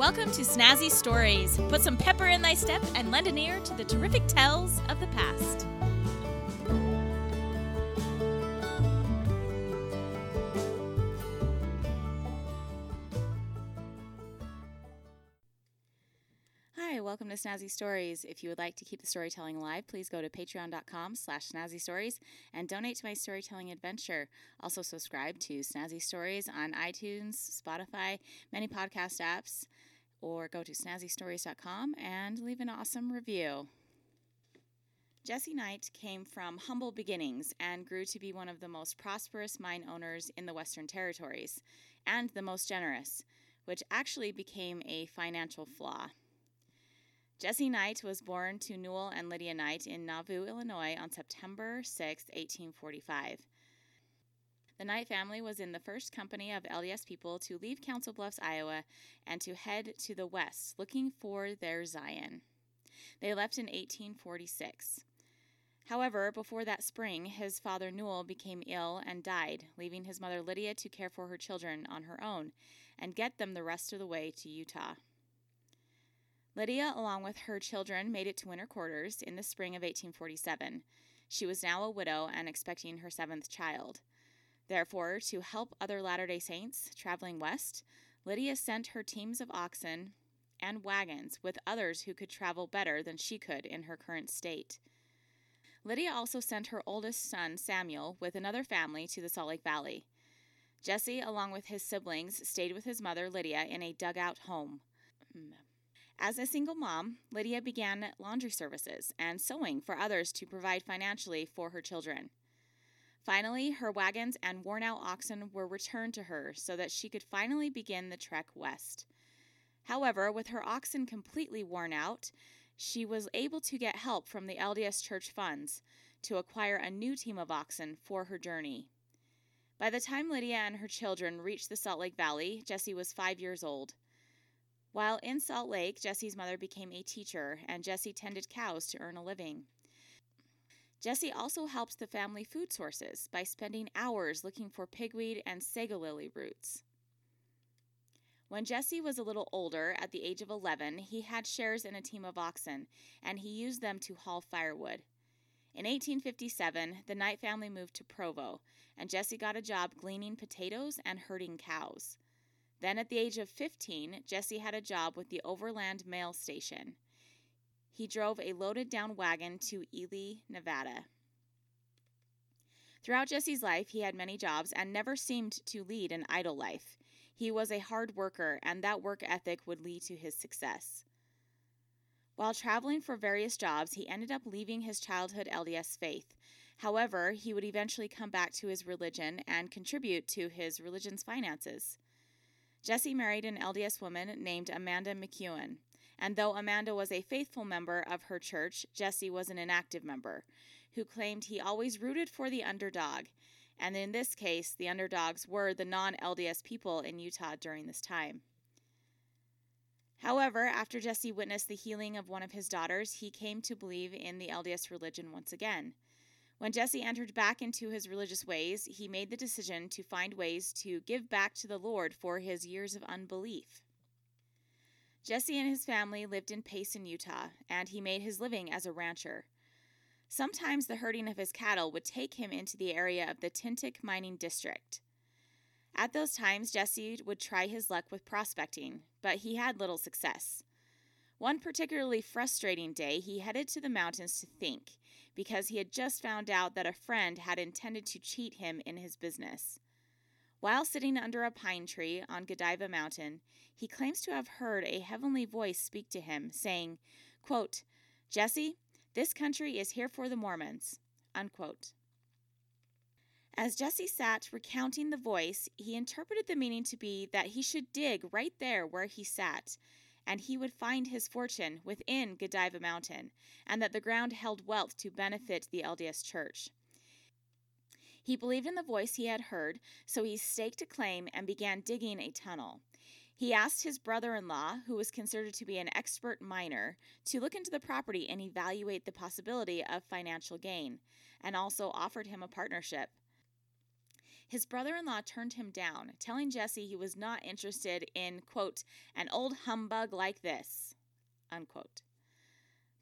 Welcome to Snazzy Stories. Put some pepper in thy step and lend an ear to the terrific tales of the past. Hi, welcome to Snazzy Stories. If you would like to keep the storytelling alive, please go to patreon.com slash snazzy stories and donate to my storytelling adventure. Also subscribe to Snazzy Stories on iTunes, Spotify, many podcast apps, or go to snazzystories.com and leave an awesome review. Jesse Knight came from humble beginnings and grew to be one of the most prosperous mine owners in the Western Territories and the most generous, which actually became a financial flaw. Jesse Knight was born to Newell and Lydia Knight in Nauvoo, Illinois on September 6, 1845. The Knight family was in the first company of LDS people to leave Council Bluffs, Iowa, and to head to the west looking for their Zion. They left in 1846. However, before that spring, his father Newell became ill and died, leaving his mother Lydia to care for her children on her own and get them the rest of the way to Utah. Lydia, along with her children, made it to winter quarters in the spring of 1847. She was now a widow and expecting her seventh child. Therefore, to help other Latter day Saints traveling west, Lydia sent her teams of oxen and wagons with others who could travel better than she could in her current state. Lydia also sent her oldest son, Samuel, with another family to the Salt Lake Valley. Jesse, along with his siblings, stayed with his mother, Lydia, in a dugout home. As a single mom, Lydia began laundry services and sewing for others to provide financially for her children. Finally, her wagons and worn out oxen were returned to her so that she could finally begin the trek west. However, with her oxen completely worn out, she was able to get help from the LDS Church funds to acquire a new team of oxen for her journey. By the time Lydia and her children reached the Salt Lake Valley, Jesse was five years old. While in Salt Lake, Jesse's mother became a teacher, and Jesse tended cows to earn a living. Jesse also helps the family food sources by spending hours looking for pigweed and sego lily roots. When Jesse was a little older, at the age of 11, he had shares in a team of oxen, and he used them to haul firewood. In 1857, the Knight family moved to Provo, and Jesse got a job gleaning potatoes and herding cows. Then, at the age of 15, Jesse had a job with the Overland Mail Station. He drove a loaded down wagon to Ely, Nevada. Throughout Jesse's life, he had many jobs and never seemed to lead an idle life. He was a hard worker, and that work ethic would lead to his success. While traveling for various jobs, he ended up leaving his childhood LDS faith. However, he would eventually come back to his religion and contribute to his religion's finances. Jesse married an LDS woman named Amanda McEwen, and though Amanda was a faithful member of her church, Jesse was an inactive member who claimed he always rooted for the underdog. And in this case, the underdogs were the non LDS people in Utah during this time. However, after Jesse witnessed the healing of one of his daughters, he came to believe in the LDS religion once again. When Jesse entered back into his religious ways, he made the decision to find ways to give back to the Lord for his years of unbelief. Jesse and his family lived in Payson, Utah, and he made his living as a rancher. Sometimes the herding of his cattle would take him into the area of the Tintic mining district. At those times, Jesse would try his luck with prospecting, but he had little success. One particularly frustrating day, he headed to the mountains to think because he had just found out that a friend had intended to cheat him in his business. While sitting under a pine tree on Godiva Mountain, he claims to have heard a heavenly voice speak to him, saying, quote, Jesse, this country is here for the Mormons. Unquote. As Jesse sat recounting the voice, he interpreted the meaning to be that he should dig right there where he sat and he would find his fortune within Godiva Mountain, and that the ground held wealth to benefit the LDS Church. He believed in the voice he had heard, so he staked a claim and began digging a tunnel. He asked his brother in law, who was considered to be an expert miner, to look into the property and evaluate the possibility of financial gain, and also offered him a partnership. His brother in law turned him down, telling Jesse he was not interested in, quote, an old humbug like this, unquote.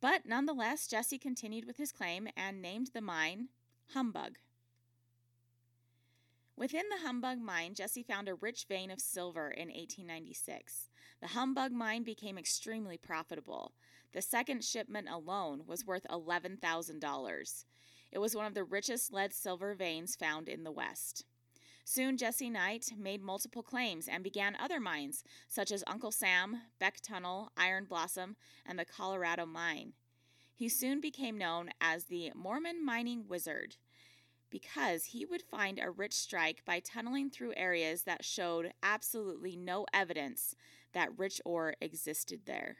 But nonetheless, Jesse continued with his claim and named the mine Humbug. Within the Humbug mine, Jesse found a rich vein of silver in 1896. The Humbug mine became extremely profitable. The second shipment alone was worth $11,000. It was one of the richest lead silver veins found in the West. Soon, Jesse Knight made multiple claims and began other mines, such as Uncle Sam, Beck Tunnel, Iron Blossom, and the Colorado Mine. He soon became known as the Mormon Mining Wizard because he would find a rich strike by tunneling through areas that showed absolutely no evidence that rich ore existed there.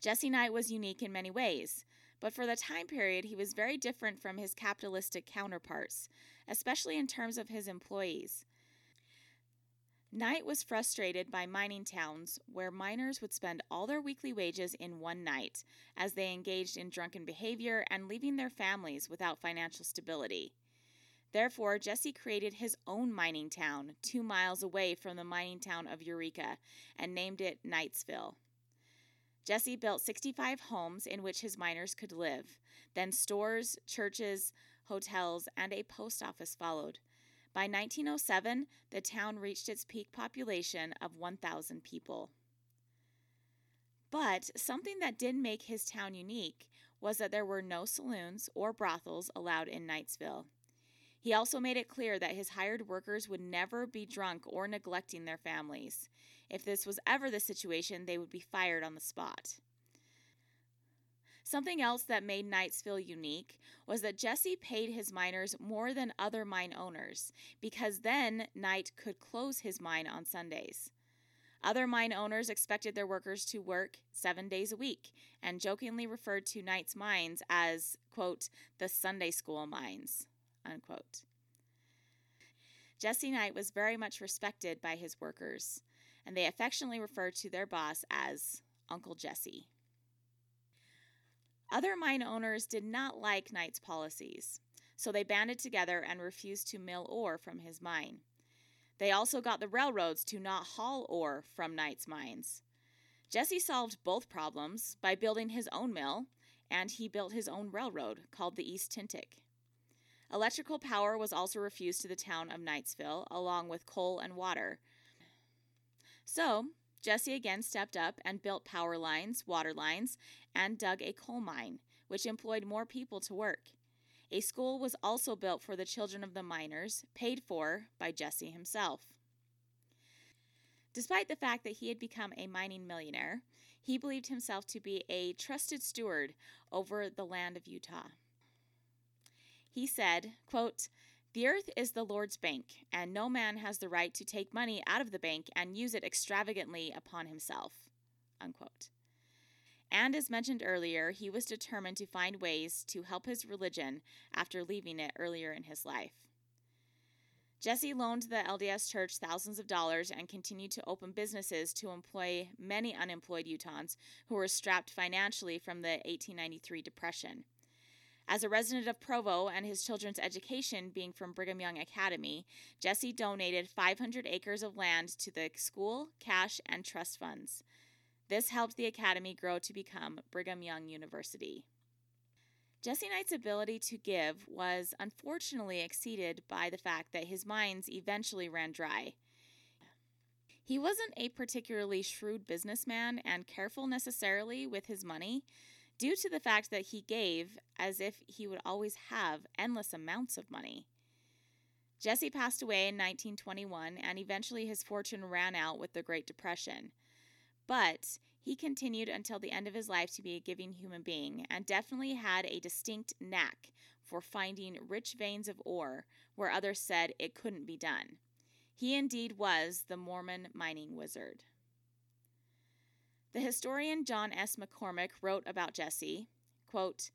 Jesse Knight was unique in many ways, but for the time period, he was very different from his capitalistic counterparts, especially in terms of his employees. Knight was frustrated by mining towns where miners would spend all their weekly wages in one night as they engaged in drunken behavior and leaving their families without financial stability. Therefore, Jesse created his own mining town two miles away from the mining town of Eureka and named it Knightsville. Jesse built 65 homes in which his miners could live. Then stores, churches, hotels, and a post office followed. By 1907, the town reached its peak population of 1,000 people. But something that did make his town unique was that there were no saloons or brothels allowed in Knightsville. He also made it clear that his hired workers would never be drunk or neglecting their families. If this was ever the situation, they would be fired on the spot. Something else that made Knightsville unique was that Jesse paid his miners more than other mine owners, because then Knight could close his mine on Sundays. Other mine owners expected their workers to work seven days a week and jokingly referred to Knight's mines as, quote, the Sunday school mines, unquote. Jesse Knight was very much respected by his workers, and they affectionately referred to their boss as Uncle Jesse. Other mine owners did not like Knight's policies, so they banded together and refused to mill ore from his mine. They also got the railroads to not haul ore from Knight's mines. Jesse solved both problems by building his own mill, and he built his own railroad called the East Tintic. Electrical power was also refused to the town of Knightsville, along with coal and water. So, Jesse again stepped up and built power lines, water lines, and dug a coal mine, which employed more people to work. A school was also built for the children of the miners, paid for by Jesse himself. Despite the fact that he had become a mining millionaire, he believed himself to be a trusted steward over the land of Utah. He said, quote, the earth is the Lord's bank, and no man has the right to take money out of the bank and use it extravagantly upon himself. Unquote. And as mentioned earlier, he was determined to find ways to help his religion after leaving it earlier in his life. Jesse loaned the LDS Church thousands of dollars and continued to open businesses to employ many unemployed Utahns who were strapped financially from the 1893 Depression. As a resident of Provo and his children's education being from Brigham Young Academy, Jesse donated 500 acres of land to the school, cash, and trust funds. This helped the academy grow to become Brigham Young University. Jesse Knight's ability to give was unfortunately exceeded by the fact that his mines eventually ran dry. He wasn't a particularly shrewd businessman and careful necessarily with his money, due to the fact that he gave as if he would always have endless amounts of money. Jesse passed away in 1921, and eventually his fortune ran out with the Great Depression. But he continued until the end of his life to be a giving human being, and definitely had a distinct knack for finding rich veins of ore where others said it couldn't be done. He indeed was the Mormon mining wizard. The historian John S. McCormick wrote about Jesse, quote,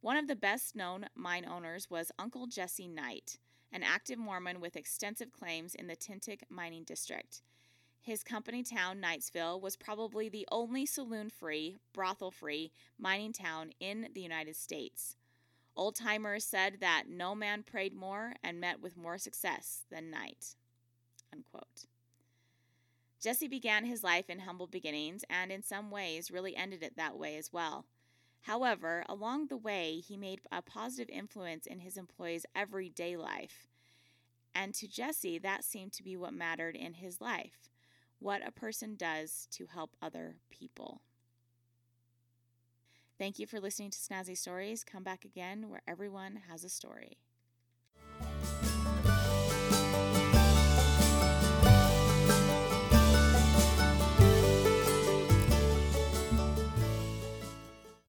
one of the best known mine owners was Uncle Jesse Knight, an active Mormon with extensive claims in the Tintic mining district. His company town, Knightsville, was probably the only saloon free, brothel free mining town in the United States. Old timers said that no man prayed more and met with more success than Knight. Unquote. Jesse began his life in humble beginnings and, in some ways, really ended it that way as well. However, along the way, he made a positive influence in his employees' everyday life. And to Jesse, that seemed to be what mattered in his life what a person does to help other people. Thank you for listening to Snazzy Stories. Come back again where everyone has a story.